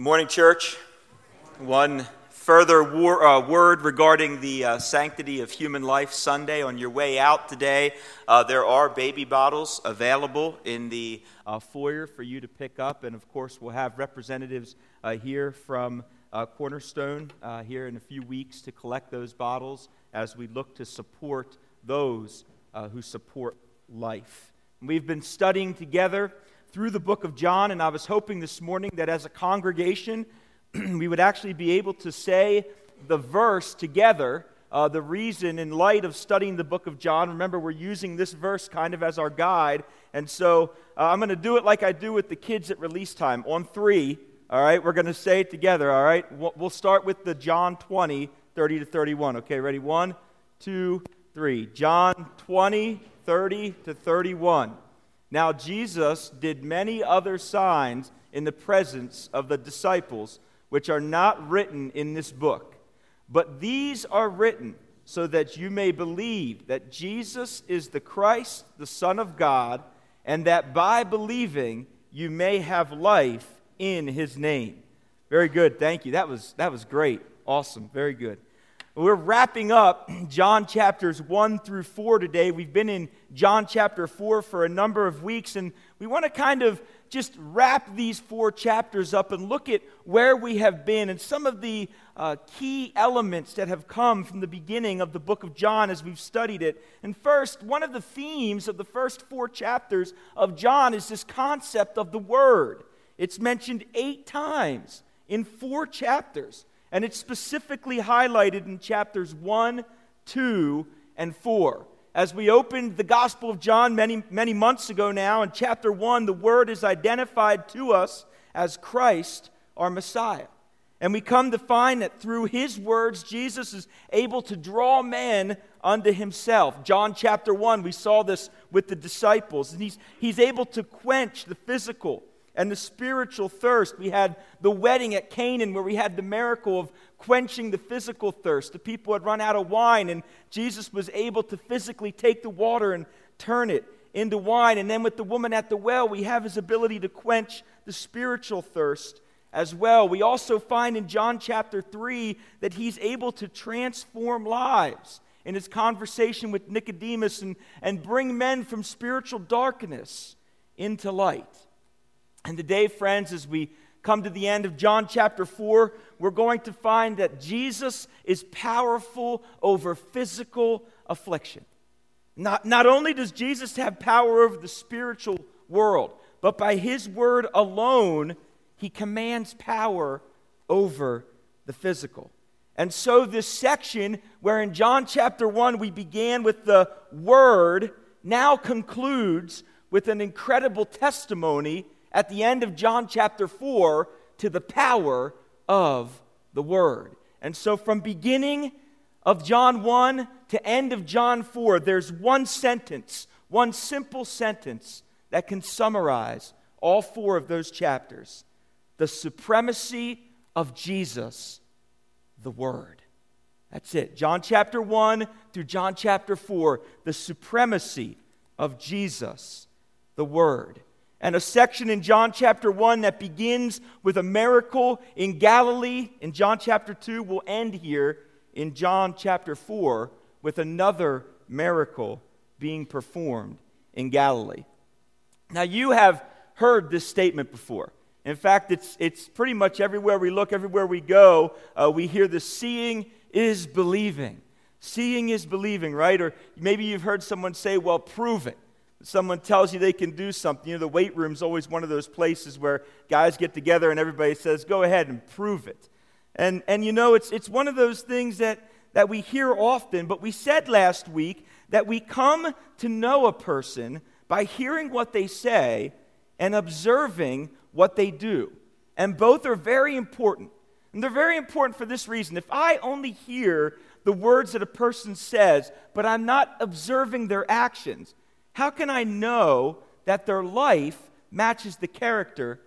Morning, church. One further war, uh, word regarding the uh, Sanctity of Human Life Sunday. On your way out today, uh, there are baby bottles available in the uh, foyer for you to pick up. And of course, we'll have representatives uh, here from uh, Cornerstone here in a few weeks to collect those bottles as we look to support those who support life. We've been studying together through the book of John, and I was hoping this morning that as a congregation, we would actually be able to say the verse together. Uh, the reason, in light of studying the book of John, remember we're using this verse kind of as our guide. And so uh, I'm going to do it like I do with the kids at release time. On three, all right, we're going to say it together, all right? We'll start with the John 20, 30 to 31. Okay, ready? One, two, three. John 20, 30 to 31. Now, Jesus did many other signs in the presence of the disciples, which are not written in this book. But these are written so that you may believe that Jesus is the Christ, the Son of God, and that by believing you may have life in his name. Very good. Thank you. That was, that was great. Awesome. Very good. We're wrapping up John chapters 1 through 4 today. We've been in John chapter 4 for a number of weeks, and we want to kind of just wrap these four chapters up and look at where we have been and some of the uh, key elements that have come from the beginning of the book of John as we've studied it. And first, one of the themes of the first four chapters of John is this concept of the Word. It's mentioned eight times in four chapters. And it's specifically highlighted in chapters 1, 2, and 4. As we opened the Gospel of John many, many months ago now, in chapter 1, the Word is identified to us as Christ, our Messiah. And we come to find that through his words, Jesus is able to draw men unto himself. John chapter 1, we saw this with the disciples. And he's, he's able to quench the physical and the spiritual thirst. We had the wedding at Canaan where we had the miracle of quenching the physical thirst. The people had run out of wine, and Jesus was able to physically take the water and turn it into wine. And then with the woman at the well, we have his ability to quench the spiritual thirst as well. We also find in John chapter 3 that he's able to transform lives in his conversation with Nicodemus and, and bring men from spiritual darkness into light. And today, friends, as we come to the end of John chapter 4, we're going to find that Jesus is powerful over physical affliction. Not, not only does Jesus have power over the spiritual world, but by his word alone, he commands power over the physical. And so, this section, where in John chapter 1 we began with the word, now concludes with an incredible testimony at the end of John chapter 4 to the power of the Word. And so, from beginning of John 1 to end of John 4, there's one sentence, one simple sentence that can summarize all four of those chapters the supremacy of Jesus, the Word. That's it. John chapter 1 through John chapter 4, the supremacy of Jesus, the Word and a section in John chapter 1 that begins with a miracle in Galilee in John chapter 2 will end here in John chapter 4 with another miracle being performed in Galilee. Now, you have heard this statement before. In fact, it's, it's pretty much everywhere we look, everywhere we go, uh, we hear the seeing is believing. Seeing is believing, right? Or maybe you've heard someone say, well, prove it someone tells you they can do something. You know, the weight room is always one of those places where guys get together and everybody says, go ahead and prove it. And, and you know, it's, it's one of those things that, that we hear often, but we said last week that we come to know a person by hearing what they say and observing what they do. And both are very important. And they're very important for this reason. If I only hear the words that a person says, but I'm not observing their actions, how can I know that their life matches the character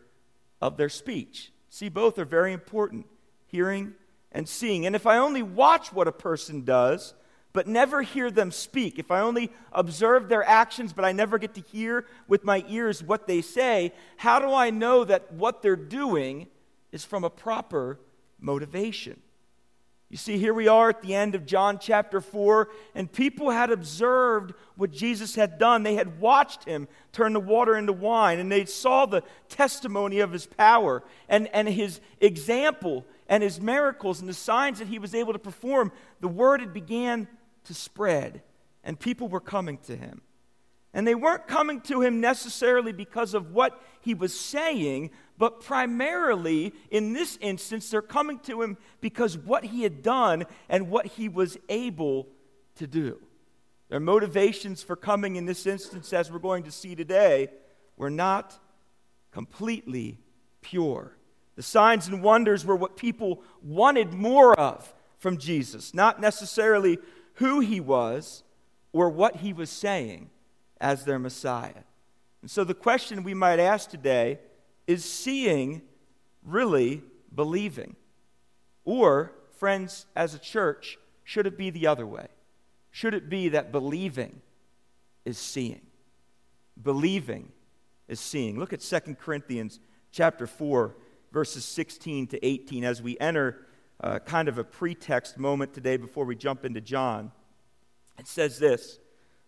of their speech? See, both are very important hearing and seeing. And if I only watch what a person does, but never hear them speak, if I only observe their actions, but I never get to hear with my ears what they say, how do I know that what they're doing is from a proper motivation. You see, here we are at the end of John chapter 4, and people had observed what Jesus had done. They had watched him turn the water into wine, and they saw the testimony of his power and, and his example and his miracles and the signs that he was able to perform. The word had began to spread, and people were coming to him. And they weren't coming to him necessarily because of what he was saying, but primarily in this instance, they're coming to him because what he had done and what he was able to do. Their motivations for coming in this instance, as we're going to see today, were not completely pure. The signs and wonders were what people wanted more of from Jesus, not necessarily who he was or what he was saying as their Messiah. And so the question we might ask today is seeing really believing? Or, friends, as a church, should it be the other way? Should it be that believing is seeing? Believing is seeing. Look at 2 Corinthians chapter 4 verses 16 to 18 as we enter uh, kind of a pretext moment today before we jump into John. It says this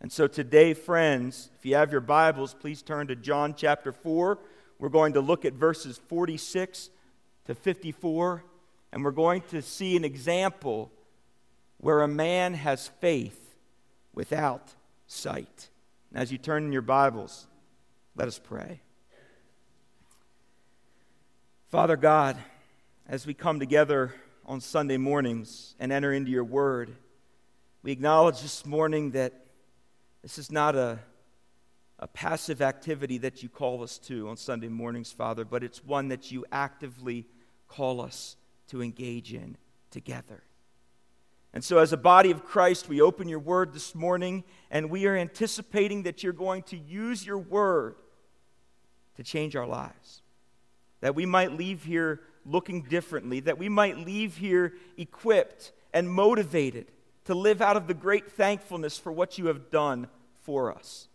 And so today, friends, if you have your Bibles, please turn to John chapter 4. We're going to look at verses 46 to 54, and we're going to see an example where a man has faith without sight. And as you turn in your Bibles, let us pray. Father God, as we come together on Sunday mornings and enter into your word, we acknowledge this morning that this is not a, a passive activity that you call us to on Sunday mornings, Father, but it's one that you actively call us to engage in together. And so, as a body of Christ, we open your word this morning and we are anticipating that you're going to use your word to change our lives. That we might leave here looking differently, that we might leave here equipped and motivated to live out of the great thankfulness for what you have done for us.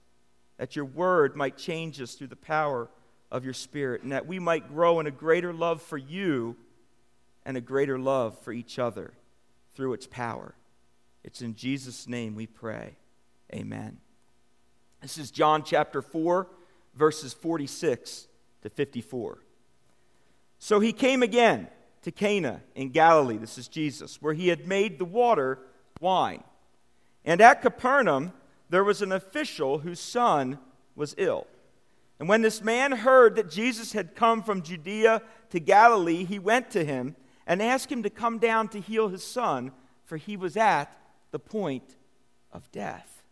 That your word might change us through the power of your spirit, and that we might grow in a greater love for you and a greater love for each other through its power. It's in Jesus' name we pray. Amen. This is John chapter 4, verses 46 to 54. So he came again to Cana in Galilee, this is Jesus, where he had made the water wine. And at Capernaum, there was an official whose son was ill. And when this man heard that Jesus had come from Judea to Galilee, he went to him and asked him to come down to heal his son, for he was at the point of death.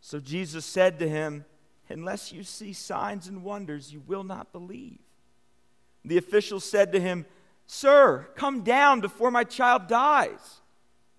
So Jesus said to him, Unless you see signs and wonders, you will not believe. The official said to him, Sir, come down before my child dies.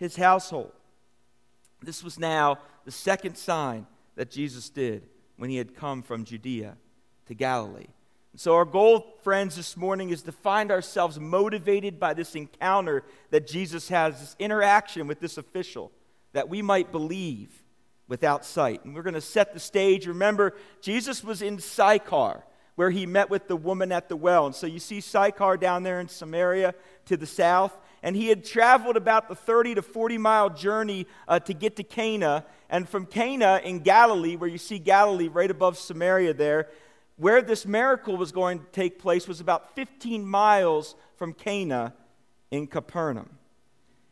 his household. This was now the second sign that Jesus did when he had come from Judea to Galilee. So, our goal, friends, this morning is to find ourselves motivated by this encounter that Jesus has, this interaction with this official, that we might believe without sight. And we're going to set the stage. Remember, Jesus was in Sychar, where he met with the woman at the well. And so you see Sychar down there in Samaria to the south and he had traveled about the 30 to 40 mile journey uh, to get to Cana. And from Cana in Galilee, where you see Galilee right above Samaria there, where this miracle was going to take place was about 15 miles from Cana in Capernaum.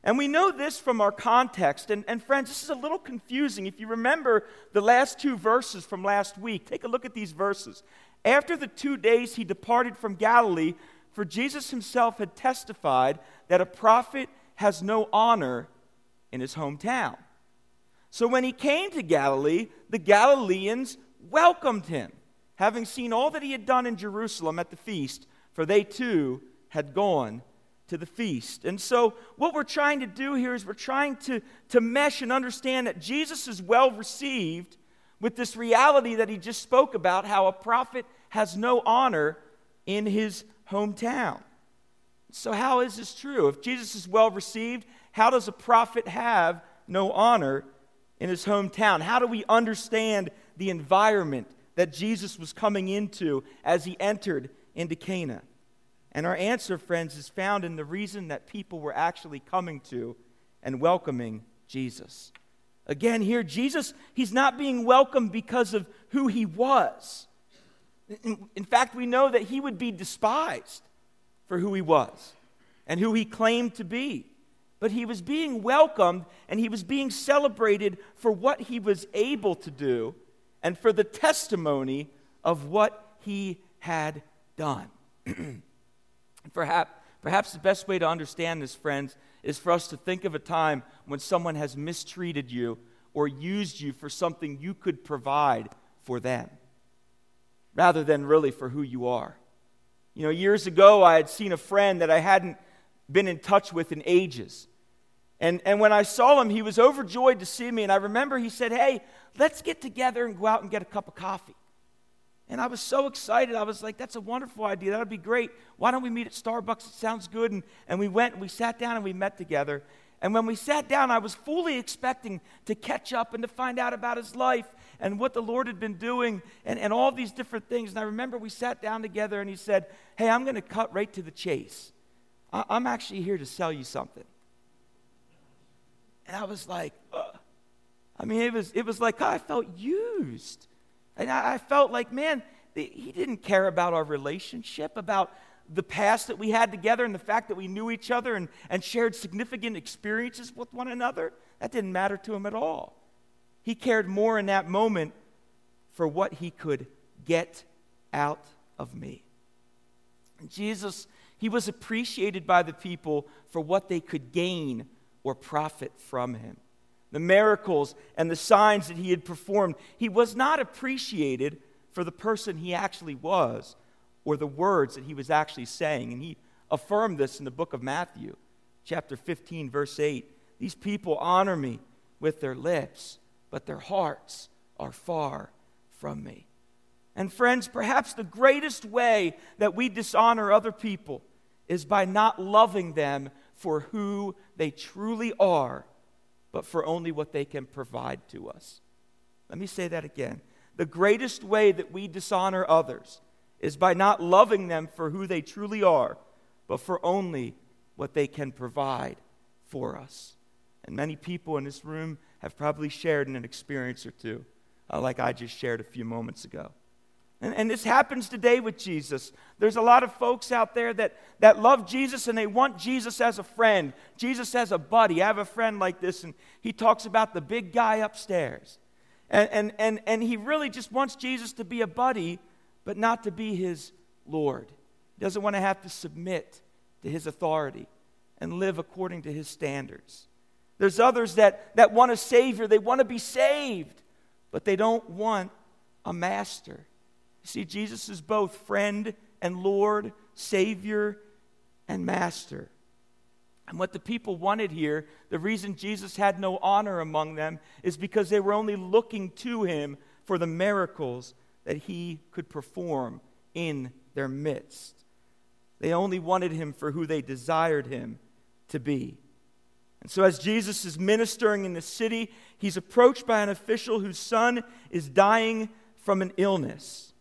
And we know this from our context. And, and friends, this is a little confusing. If you remember the last two verses from last week, take a look at these verses. After the two days he departed from Galilee, for Jesus himself had testified that a prophet has no honor in his hometown. So when he came to Galilee, the Galileans welcomed him, having seen all that he had done in Jerusalem at the feast, for they too had gone to the feast. And so, what we're trying to do here is we're trying to, to mesh and understand that Jesus is well received with this reality that he just spoke about how a prophet has no honor in his hometown. So, how is this true? If Jesus is well received, how does a prophet have no honor in his hometown? How do we understand the environment that Jesus was coming into as he entered into Cana? And our answer, friends, is found in the reason that people were actually coming to and welcoming Jesus. Again, here, Jesus, he's not being welcomed because of who he was. In, in, fact, we know that he would be despised for who he was and who he claimed to be. But he was being welcomed and he was being celebrated for what he was able to do and for the testimony of what he had done. Perhaps, perhaps the best way to understand this, friends, is for us to think of a time when someone has mistreated you or used you for something you could provide for them, rather than really for who you are. You know, years ago, I had seen a friend that I hadn't been in touch with in ages. And, and when I saw him, he was overjoyed to see me. And I remember he said, Hey, let's get together and go out and get a cup of coffee. And I was so excited. I was like, that's a wonderful idea. That would be great. Why don't we meet at Starbucks? It sounds good. And, and we went and we sat down and we met together. And when we sat down, I was fully expecting to catch up and to find out about his life and what the Lord had been doing and, and all these different things. And I remember we sat down together and he said, Hey, I'm going to cut right to the chase. I, I'm actually here to sell you something. And I was like, Ugh. I mean, it was, it was like I felt used. And I, I felt like, man, he didn't care about our relationship, about the past that we had together and the fact that we knew each other and, and shared significant experiences with one another. That didn't matter to him at all. He cared more in that moment for what he could get out of me. Jesus, he was appreciated by the people for what they could gain or profit from him the miracles and the signs that he had performed, he was not appreciated for the person he actually was or the words that he was actually saying. And he affirmed this in the book of Matthew, chapter 15, verse 8. These people honor me with their lips, but their hearts are far from me. And friends, perhaps the greatest way that we dishonor other people is by not loving them for who they truly are but for only what they can provide to us. Let me say that again. The greatest way that we dishonor others is by not loving them for who they truly are, but for only what they can provide for us. And many people in this room have probably shared an experience or two, uh, like I just shared a few moments ago. And, and this happens today with Jesus. There's a lot of folks out there that, that love Jesus and they want Jesus as a friend, Jesus as a buddy. I have a friend like this, and he talks about the big guy upstairs. And, and, and, and he really just wants Jesus to be a buddy, but not to be his Lord. He doesn't want to have to submit to his authority and live according to his standards. There's others that, that want a Savior, they want to be saved, but they don't want a master. You see, Jesus is both friend and Lord, Savior and Master. And what the people wanted here, the reason Jesus had no honor among them, is because they were only looking to him for the miracles that he could perform in their midst. They only wanted him for who they desired him to be. And so, as Jesus is ministering in the city, he's approached by an official whose son is dying from an illness.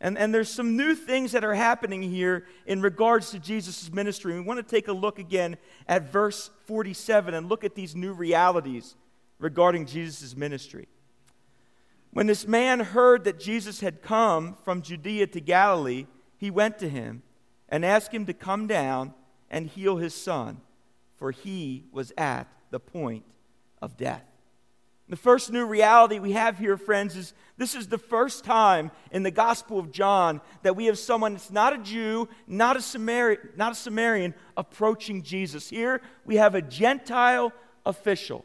And, and there's some new things that are happening here in regards to Jesus' ministry. We want to take a look again at verse 47 and look at these new realities regarding Jesus' ministry. When this man heard that Jesus had come from Judea to Galilee, he went to him and asked him to come down and heal his son, for he was at the point of death. The first new reality we have here, friends, is this is the first time in the Gospel of John that we have someone that's not a Jew, not a, Samari- not a Samaritan, approaching Jesus. Here we have a Gentile official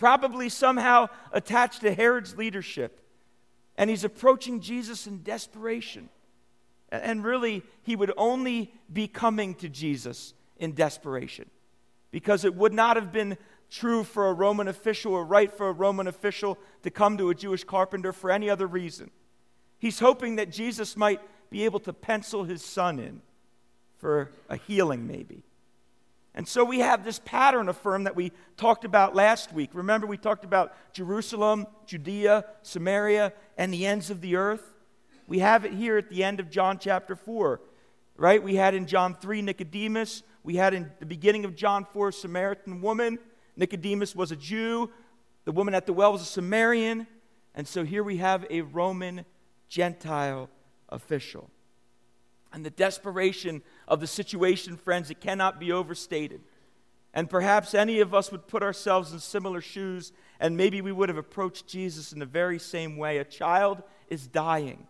probably somehow attached to Herod's leadership. And he's approaching Jesus in desperation. And really, he would only be coming to Jesus in desperation because it would not have been true for a Roman official or right for a Roman official to come to a Jewish carpenter for any other reason. He's hoping that Jesus might be able to pencil his son in for a healing, maybe. And so we have this pattern affirmed that we talked about last week. Remember, we talked about Jerusalem, Judea, Samaria, and the ends of the earth? We have it here at the end of John chapter 4, right? We had in John 3 Nicodemus. We had in the beginning of John 4 Samaritan woman. Nicodemus was a Jew. The woman at the well was a Samaritan. And so here we have a Roman Gentile official. And the desperation of the situation, friends, it cannot be overstated. And perhaps any of us would put ourselves in similar shoes, and maybe we would have approached Jesus in the very same way. A child is dying.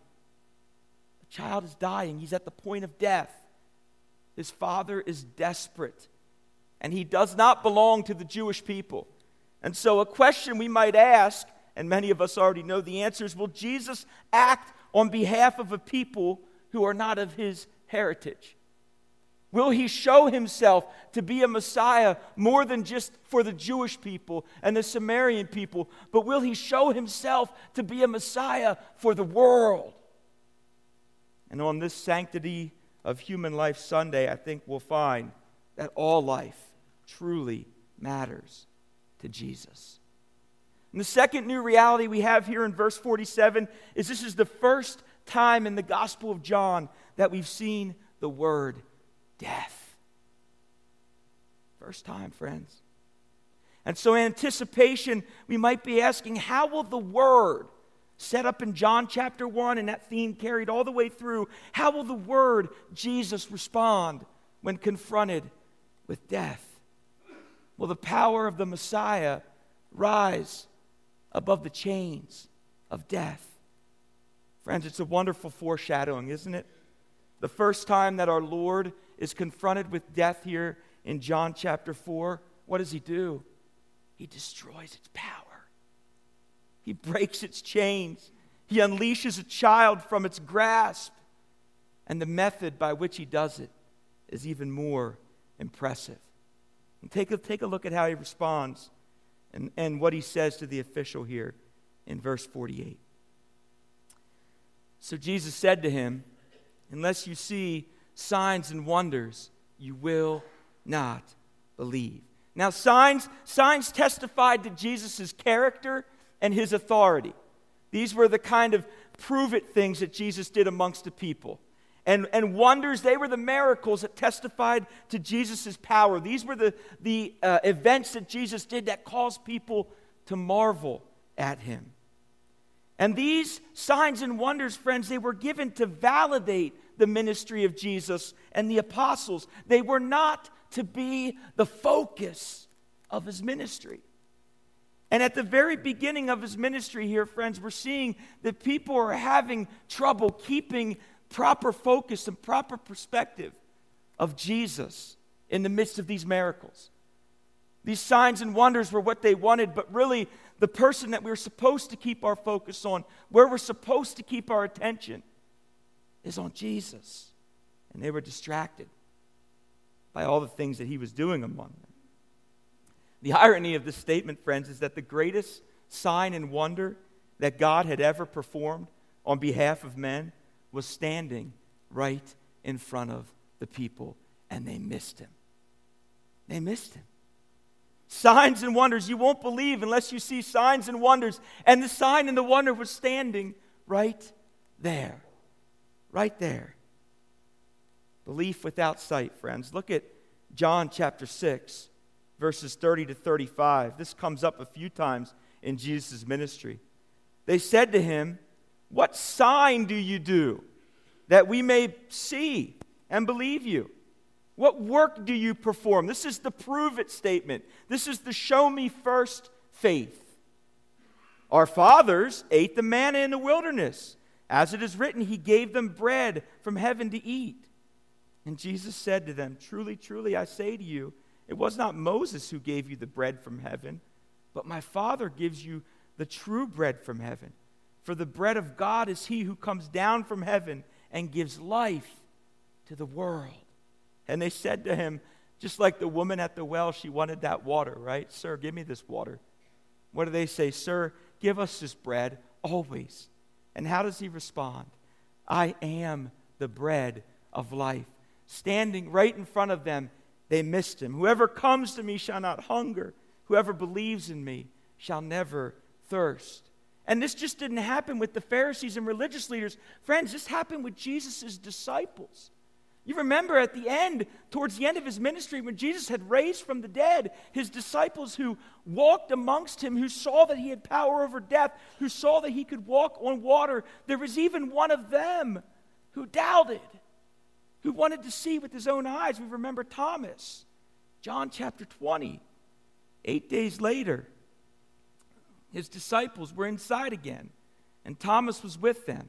A child is dying. He's at the point of death. His father is desperate, and he does not belong to the Jewish people. And so, a question we might ask, and many of us already know the answer is Will Jesus act on behalf of a people who are not of his heritage? Will he show himself to be a Messiah more than just for the Jewish people and the Samaritan people, but will he show himself to be a Messiah for the world? And on this Sanctity of Human Life Sunday, I think we'll find that all life truly matters to Jesus. And the second new reality we have here in verse 47 is this is the first time in the Gospel of John that we've seen the word death. First time, friends. And so, in anticipation, we might be asking, how will the word, set up in John chapter 1 and that theme carried all the way through, how will the word, Jesus, respond when confronted with death? Will the power of the Messiah rise above the chains of death? Friends, it's a wonderful foreshadowing, isn't it? The first time that our Lord is confronted with death here in John chapter 4, what does he do? He destroys its power. He breaks its chains. He unleashes a child from its grasp. And the method by which he does it is even more impressive. And take, a, take a look at how he responds and, and what he says to the official here in verse 48. So Jesus said to him, Unless you see signs and wonders, you will not believe. Now, signs, signs testified to Jesus' character and his authority. These were the kind of prove it things that Jesus did amongst the people. And, and wonders, they were the miracles that testified to Jesus' power. These were the, the uh, events that Jesus did that caused people to marvel at him. And these signs and wonders, friends, they were given to validate the ministry of Jesus and the apostles. They were not to be the focus of his ministry. And at the very beginning of his ministry here, friends, we're seeing that people are having trouble keeping proper focus and proper perspective of Jesus in the midst of these miracles. These signs and wonders were what they wanted, but really, the person that we're supposed to keep our focus on, where we're supposed to keep our attention, is on Jesus. And they were distracted by all the things that he was doing among them. The irony of this statement, friends, is that the greatest sign and wonder that God had ever performed on behalf of men was standing right in front of the people, and they missed him. They missed him. Signs and wonders. You won't believe unless you see signs and wonders. And the sign and the wonder was standing right there right there. Belief without sight, friends. Look at John chapter 6, verses 30 to 35. This comes up a few times in Jesus' ministry. They said to him, What sign do you do that we may see and believe you? What work do you perform? This is the prove it statement. This is the show me first faith. Our fathers ate the manna in the wilderness. As it is written, He gave them bread from heaven to eat. And Jesus said to them, Truly, truly, I say to you, it was not Moses who gave you the bread from heaven, but my Father gives you the true bread from heaven. For the bread of God is he who comes down from heaven and gives life to the world. And they said to him, just like the woman at the well, she wanted that water, right? Sir, give me this water. What do they say? Sir, give us this bread always. And how does he respond? I am the bread of life. Standing right in front of them, they missed him. Whoever comes to me shall not hunger. Whoever believes in me shall never thirst. And this just didn't happen with the Pharisees and religious leaders. Friends, this happened with Jesus' disciples. You remember at the end, towards the end of his ministry, when Jesus had raised from the dead, his disciples who walked amongst him, who saw that he had power over death, who saw that he could walk on water, there was even one of them who doubted, who wanted to see with his own eyes. We remember Thomas, John chapter 20. Eight days later, his disciples were inside again, and Thomas was with them.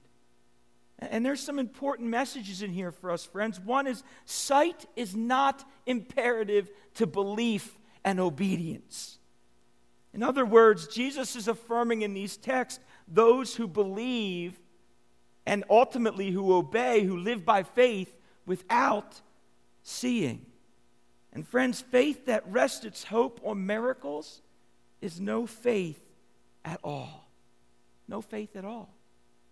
And there's some important messages in here for us, friends. One is sight is not imperative to belief and obedience. In other words, Jesus is affirming in these texts those who believe and ultimately who obey, who live by faith without seeing. And friends, faith that rests its hope on miracles is no faith at all. No faith at all.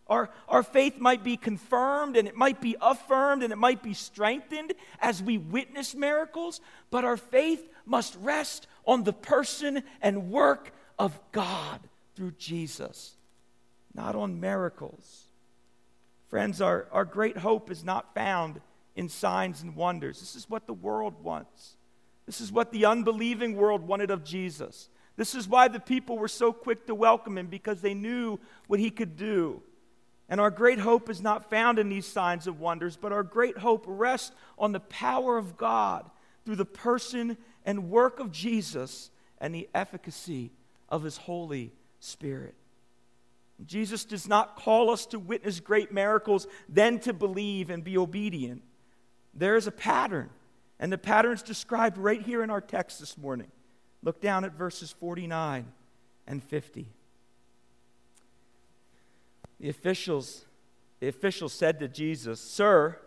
Our, our faith might be confirmed and it might be affirmed and it might be strengthened as we witness miracles, but our faith must rest on the person and work of God through Jesus, not on miracles. Friends, our, our great hope is not found in signs and wonders. This is what the world wants. This is what the unbelieving world wanted of Jesus. This is why the people were so quick to welcome him because they knew what he could do. And our great hope is not found in these signs of wonders, but our great hope rests on the power of God through the person and work of Jesus and the efficacy of his Holy Spirit. Jesus does not call us to witness great miracles, then to believe and be obedient. There is a pattern, and the pattern is described right here in our text this morning. Look down at verses 49 and 50. The officials, the officials said to Jesus, Sir,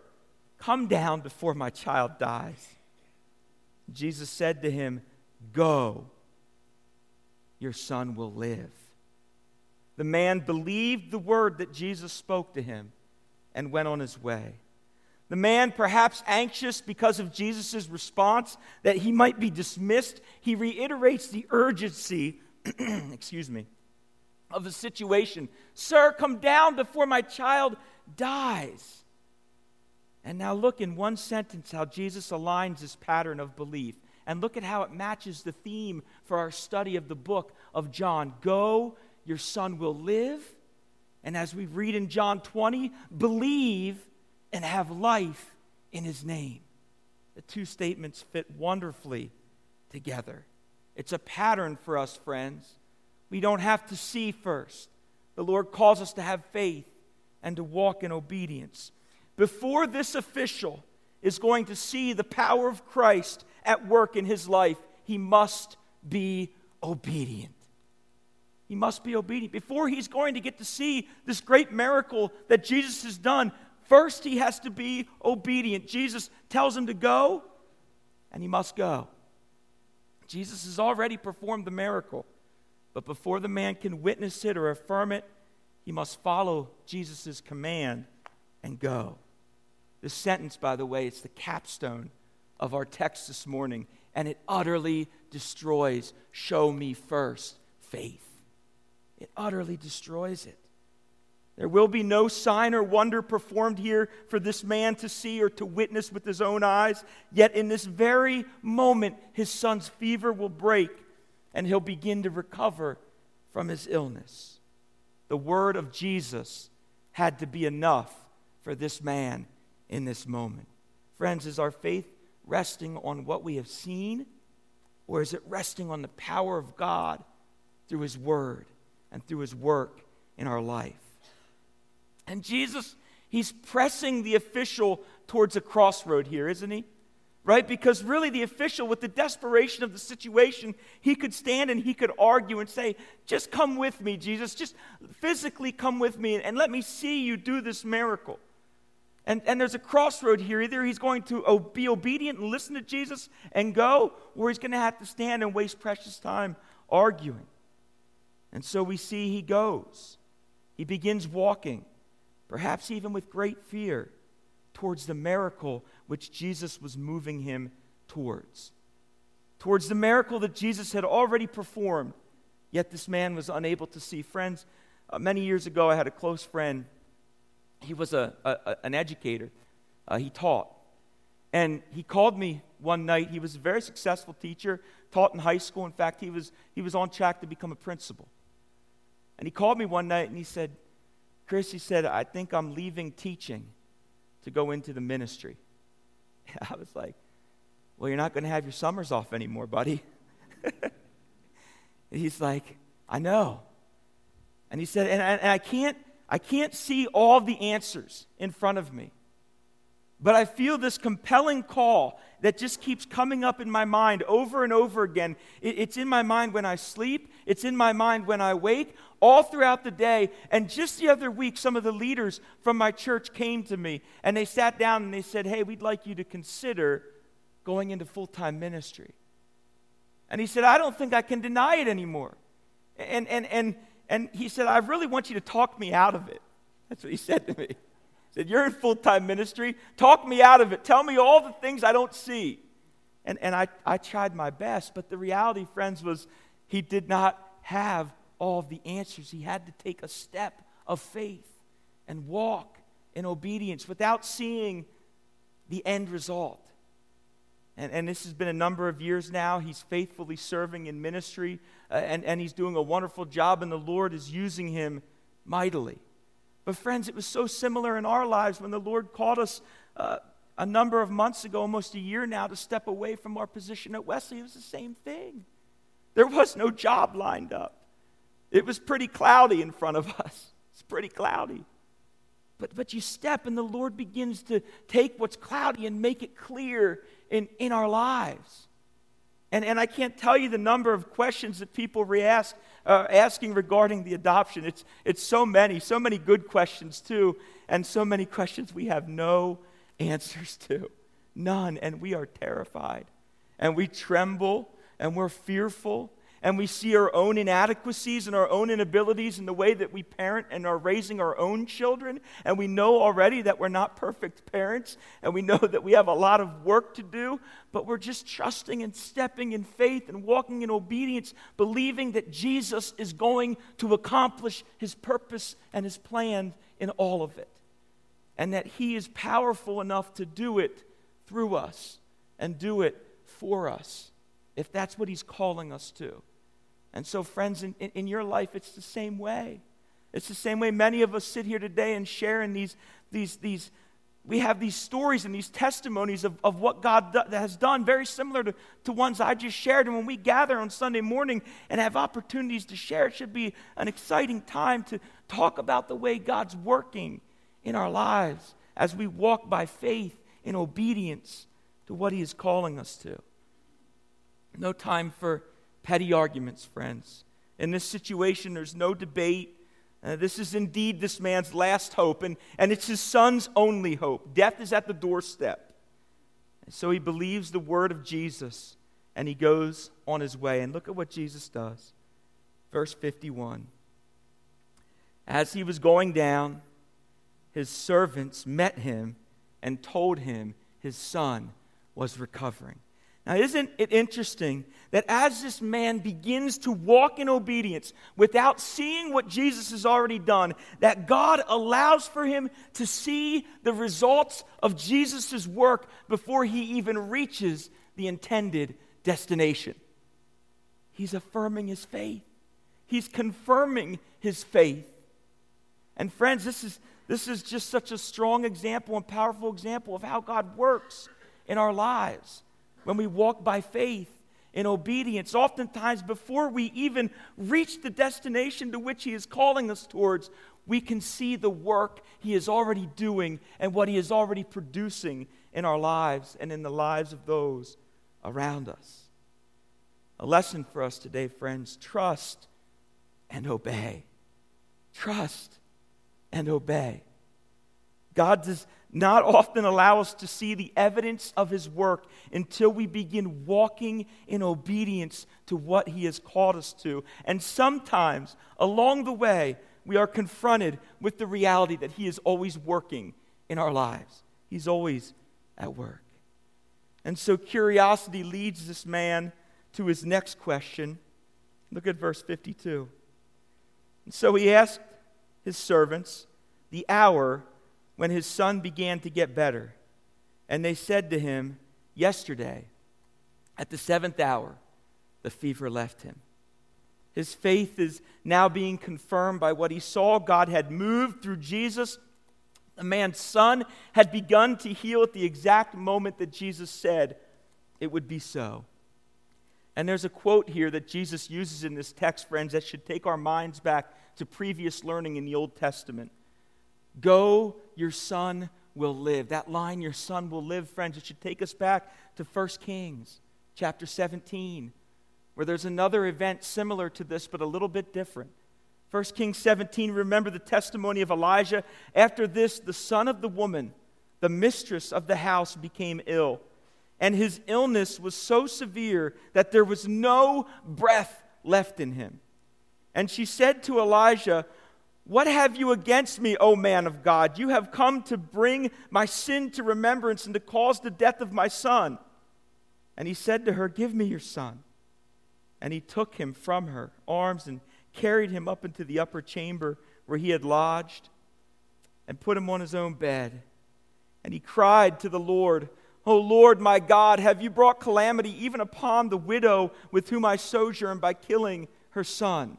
come down before my child dies. Jesus said to him, Go, your son will live. The man believed the word that Jesus spoke to him and went on his way. The man, perhaps anxious because of Jesus' response that he might be dismissed, he reiterates the urgency, excuse me, of the situation. Sir, come down before my child dies. And now look in one sentence how Jesus aligns this pattern of belief. And look at how it matches the theme for our study of the book of John. Go, your son will live. And as we read in John 20, believe and have life in his name. The two statements fit wonderfully together. It's a pattern for us, friends. We don't have to see first. The Lord calls us to have faith and to walk in obedience. Before this official is going to see the power of Christ at work in his life, he must be obedient. He must be obedient. Before he's going to get to see this great miracle that Jesus has done, First, he has to be obedient. Jesus tells him to go, and he must go. Jesus has already performed the miracle, but before the man can witness it or affirm it, he must follow Jesus' command and go. This sentence, by the way, it's the capstone of our text this morning, and it utterly destroys show me first faith. It utterly destroys it. There will be no sign or wonder performed here for this man to see or to witness with his own eyes. Yet, in this very moment, his son's fever will break and he'll begin to recover from his illness. The word of Jesus had to be enough for this man in this moment. Friends, is our faith resting on what we have seen, or is it resting on the power of God through his word and through his work in our life? And Jesus, he's pressing the official towards a crossroad here, isn't he? Right? Because really, the official, with the desperation of the situation, he could stand and he could argue and say, Just come with me, Jesus. Just physically come with me and let me see you do this miracle. And, and there's a crossroad here. Either he's going to be obedient and listen to Jesus and go, or he's going to have to stand and waste precious time arguing. And so we see he goes. He begins walking perhaps even with great fear, towards the miracle which Jesus was moving him towards. Towards the miracle that Jesus had already performed, yet this man was unable to see. Friends, uh, many years ago, I had a close friend. He was a, a an educator, uh, he taught. And he called me one night. He was a very successful teacher, taught in high school. In fact, he was, he was on track to become a principal. And he called me one night and he said, Chris, he said, I think I'm leaving teaching to go into the ministry. I was like, Well, you're not going to have your summers off anymore, buddy. he's like, I know. And he said, and I, and I, can't, I can't see all the answers in front of me. But I feel this compelling call that just keeps coming up in my mind over and over again. It, it's in my mind when I sleep, it's in my mind when I wake, all throughout the day. And just the other week, some of the leaders from my church came to me and they sat down and they said, Hey, we'd like you to consider going into full time ministry. And he said, I don't think I can deny it anymore. And, and, and, and he said, I really want you to talk me out of it. That's what he said to me said, You're in full time ministry. Talk me out of it. Tell me all the things I don't see. And, and I, I tried my best, but the reality, friends, was he did not have all the answers. He had to take a step of faith and walk in obedience without seeing the end result. And, and this has been a number of years now. He's faithfully serving in ministry, uh, and, and he's doing a wonderful job, and the Lord is using him mightily. But, friends, it was so similar in our lives when the Lord called us uh, a number of months ago, almost a year now, to step away from our position at Wesley. It was the same thing. There was no job lined up, it was pretty cloudy in front of us. It's pretty cloudy. But, but you step, and the Lord begins to take what's cloudy and make it clear in, in our lives. And, and I can't tell you the number of questions that people re-ask, uh, asking regarding the adoption. It's, it's so many, so many good questions, too, and so many questions we have no answers to. None. And we are terrified. And we tremble, and we're fearful, and we see our own inadequacies and our own inabilities in the way that we parent and are raising our own children. And we know already that we're not perfect parents, and we know that we have a lot of work to do, but we're just trusting and stepping in faith and walking in obedience, believing that Jesus is going to accomplish his purpose and his plan in all of it. And that he is powerful enough to do it through us and do it for us, if that's what he's calling us to. And so, friends, in, in your life, it's the same way. It's the same way many of us sit here today and share in these, these, these we have these stories and these testimonies of, of what God do, has done, very similar to, to ones I just shared. And when we gather on Sunday morning and have opportunities to share, it should be an exciting time to talk about the way God's working in our lives as we walk by faith in obedience to what He is calling us to. No time for petty arguments, friends. In this situation, there's no debate. Uh, this is indeed this man's last hope, and, and it's his son's only hope. Death is at the doorstep. And so he believes the word of Jesus, and he goes on his way. And look at what Jesus does. Verse 51. As he was going down, his servants met him and told him his son was recovering. Now, isn't it interesting that as this man begins to walk in obedience without seeing what Jesus has already done, that God allows for him to see the results of Jesus' work before he even reaches the intended destination? He's affirming his faith, he's confirming his faith. And, friends, this is, this is just such a strong example and powerful example of how God works in our lives when we walk by faith in obedience. Oftentimes, before we even reach the destination to which He is calling us towards, we can see the work He is already doing and what He is already producing in our lives and in the lives of those around us. A lesson for us today, friends trust and obey. Trust and obey. God does not often allow us to see the evidence of his work until we begin walking in obedience to what he has called us to. And sometimes along the way, we are confronted with the reality that he is always working in our lives, he's always at work. And so curiosity leads this man to his next question. Look at verse 52. And so he asked his servants the hour when his son began to get better. And they said to him, Yesterday, at the seventh hour, the fever left him. His faith is now being confirmed by what he saw. God had moved through Jesus. The man's son had begun to heal at the exact moment that Jesus said it would be so. And there's a quote here that Jesus uses in this text, friends, that should take our minds back to previous learning in the Old Testament. Go, your son will live. That line, your son will live, friends, it should take us back to 1 Kings chapter 17, where there's another event similar to this, but a little bit different. 1 Kings 17, remember the testimony of Elijah. After this, the son of the woman, the mistress of the house, became ill. And his illness was so severe that there was no breath left in him. And she said to Elijah, what have you against me, O man of God? You have come to bring my sin to remembrance and to cause the death of my son. And he said to her, Give me your son. And he took him from her arms and carried him up into the upper chamber where he had lodged and put him on his own bed. And he cried to the Lord, O Lord my God, have you brought calamity even upon the widow with whom I sojourn by killing her son?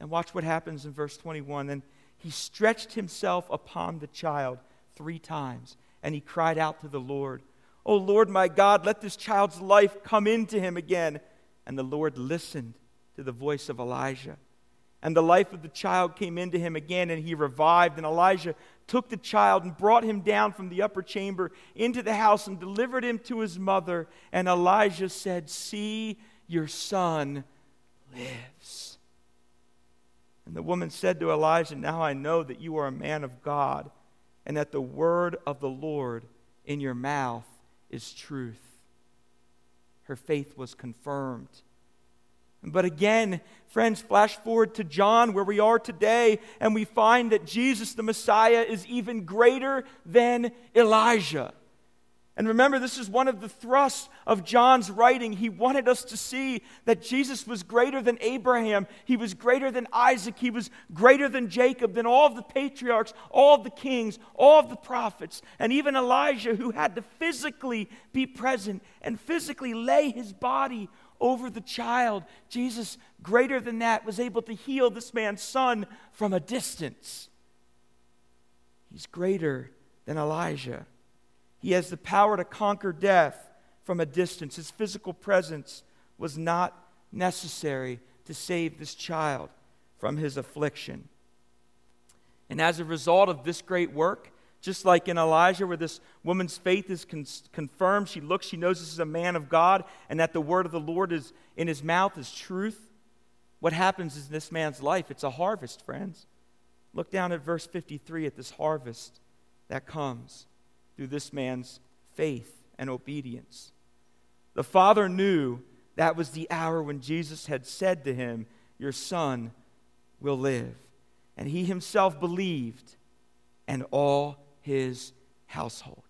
And watch what happens in verse 21. Then he stretched himself upon the child three times, and he cried out to the Lord, O Lord my God, let this child's life come into him again. And the Lord listened to the voice of Elijah. And the life of the child came into him again, and he revived. And Elijah took the child and brought him down from the upper chamber into the house and delivered him to his mother. And Elijah said, See, your son lives. And the woman said to Elijah, Now I know that you are a man of God, and that the word of the Lord in your mouth is truth. Her faith was confirmed. But again, friends, flash forward to John, where we are today, and we find that Jesus, the Messiah, is even greater than Elijah. And remember, this is one of the thrusts of John's writing. He wanted us to see that Jesus was greater than Abraham, he was greater than Isaac, he was greater than Jacob, than all of the patriarchs, all of the kings, all of the prophets, and even Elijah, who had to physically be present and physically lay his body over the child. Jesus, greater than that, was able to heal this man's son from a distance. He's greater than Elijah. He has the power to conquer death from a distance. His physical presence was not necessary to save this child from his affliction. And as a result of this great work, just like in Elijah, where this woman's faith is con- confirmed, she looks, she knows this is a man of God, and that the word of the Lord is in his mouth is truth. What happens in this man's life? It's a harvest, friends. Look down at verse 53 at this harvest that comes through this man's faith and obedience. The father knew that was the hour when Jesus had said to him, Your son will live. And he himself believed, and all his household.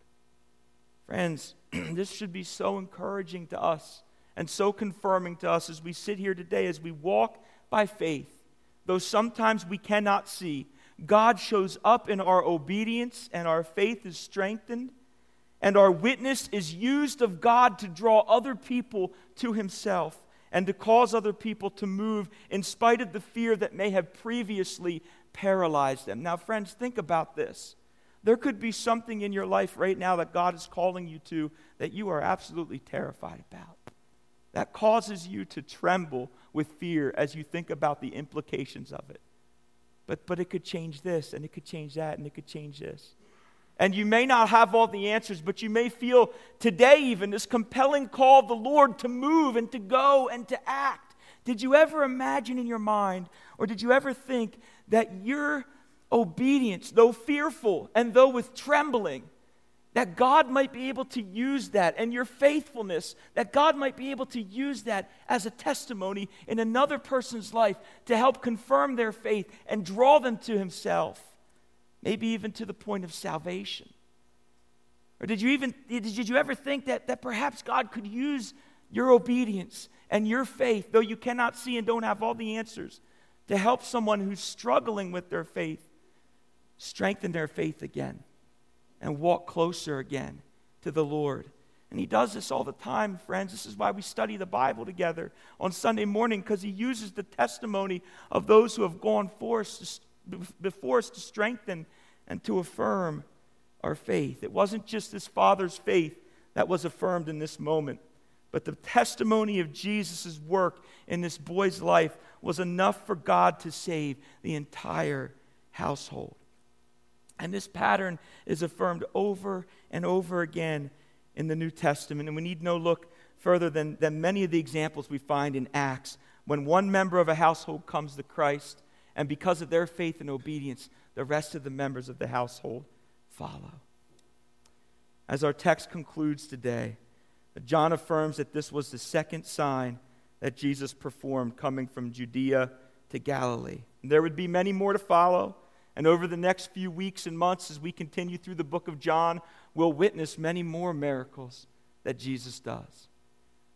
Friends, this should be so encouraging to us and so confirming to us as we sit here today, as we walk by faith. Though sometimes we cannot see, God shows up in our obedience and our faith is strengthened, and our witness is used of God to draw other people to Himself and to cause other people to move in spite of the fear that may have previously paralyzed them. Now, friends, think about this. There could be something in your life right now that God is calling you to that you are absolutely terrified about. That causes you to tremble with fear as you think about the implications of it. But, but it could change this, and it could change that, and it could change this. And you may not have all the answers, but you may feel today, even, this compelling call of the Lord to move and to go and to act. Did you ever imagine in your mind, or did you ever think that your obedience, though fearful and though with trembling, that God might be able to use that, and your faithfulness, that God might be able to use that as a testimony in another person's life to help confirm their faith and draw them to Himself, maybe even to the point of salvation. Or did you even did you ever think that, that perhaps God could use your obedience and your faith, though you cannot see and don't have all the answers, to help someone who's struggling with their faith strengthen their faith again and walk closer again to the Lord. And he does this all the time, friends. This is why we study the Bible together on Sunday morning, because he uses the testimony of those who have gone before us to strengthen and to affirm our faith. It wasn't just this father's faith that was affirmed in this moment, but the testimony of Jesus' work in this boy's life was enough for God to save the entire household. And this pattern is affirmed over and over again in the New Testament. And we need no look further than, than many of the examples we find in Acts when one member of a household comes to Christ, and because of their faith and obedience, the rest of the members of the household follow. As our text concludes today, John affirms that this was the second sign that Jesus performed coming from Judea to Galilee. And there would be many more to follow. And over the next few weeks and months, as we continue through the book of John, we'll witness many more miracles that Jesus does.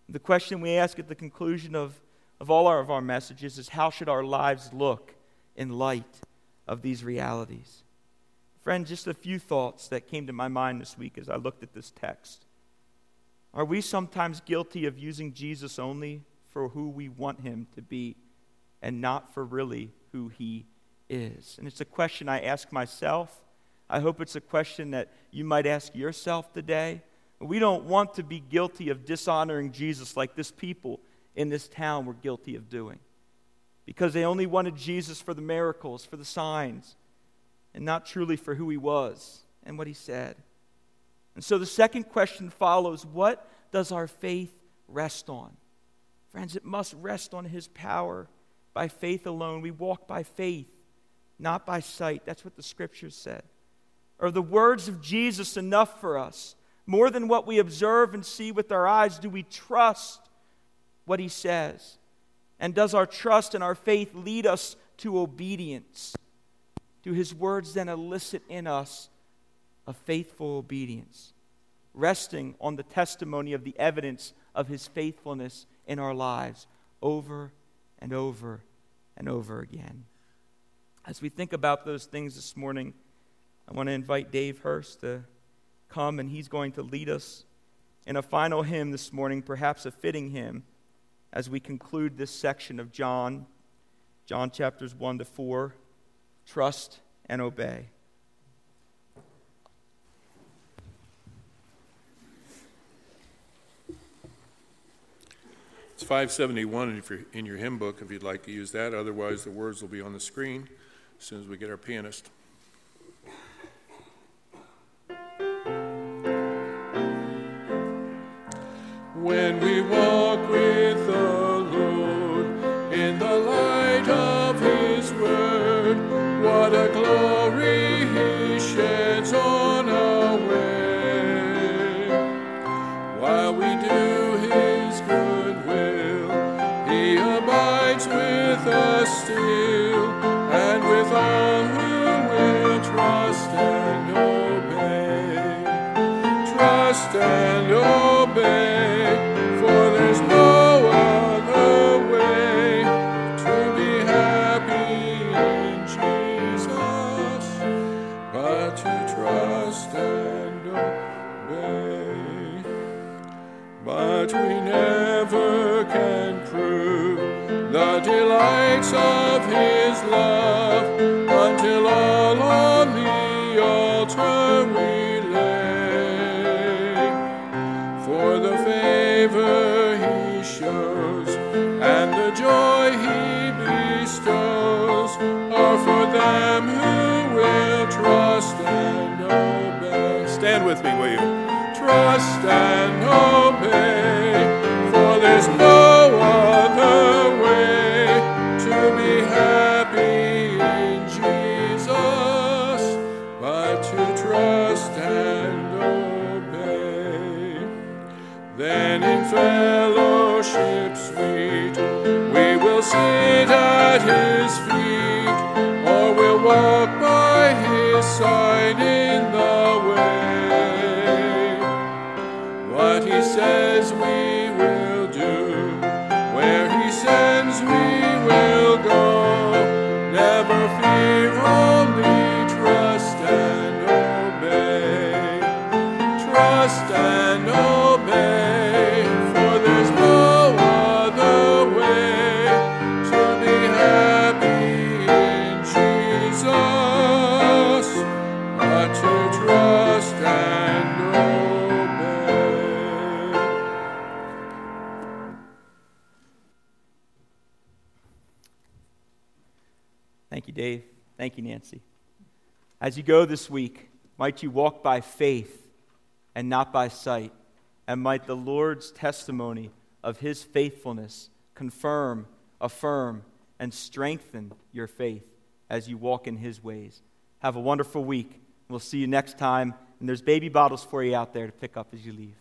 The question we ask at the conclusion of, of all our, of our messages is how should our lives look in light of these realities? Friend, just a few thoughts that came to my mind this week as I looked at this text. Are we sometimes guilty of using Jesus only for who we want him to be and not for really who he is? And it's a question I ask myself. I hope it's a question that you might ask yourself today. We don't want to be guilty of dishonoring Jesus like this people in this town were guilty of doing because they only wanted Jesus for the miracles, for the signs, and not truly for who he was and what he said. And so the second question follows what does our faith rest on? Friends, it must rest on his power by faith alone. We walk by faith not by sight. That's what the scriptures said. Are the words of Jesus enough for us? More than what we observe and see with our eyes, do we trust what he says? And does our trust and our faith lead us to obedience? Do his words then elicit in us a faithful obedience, resting on the testimony of the evidence of his faithfulness in our lives over and over and over again? As we think about those things this morning, I want to invite Dave Hurst to come, and he's going to lead us in a final hymn this morning, perhaps a fitting hymn, as we conclude this section of John, John chapters 1 to 4 Trust and Obey. It's 571 if you're in your hymn book if you'd like to use that. Otherwise, the words will be on the screen as soon as we get our pianist. When we walk with the Lord in the light of His word, what a glory He sheds on our way. While we do His good will, He abides with us still but to trust and obey. But we never can prove the delights of His love me, will you? Trust and obey, eh? for there's no other way to be happy in Jesus but to trust and obey. Then in fellowship Thank you, Nancy. As you go this week, might you walk by faith and not by sight, and might the Lord's testimony of his faithfulness confirm, affirm, and strengthen your faith as you walk in his ways. Have a wonderful week. We'll see you next time. And there's baby bottles for you out there to pick up as you leave.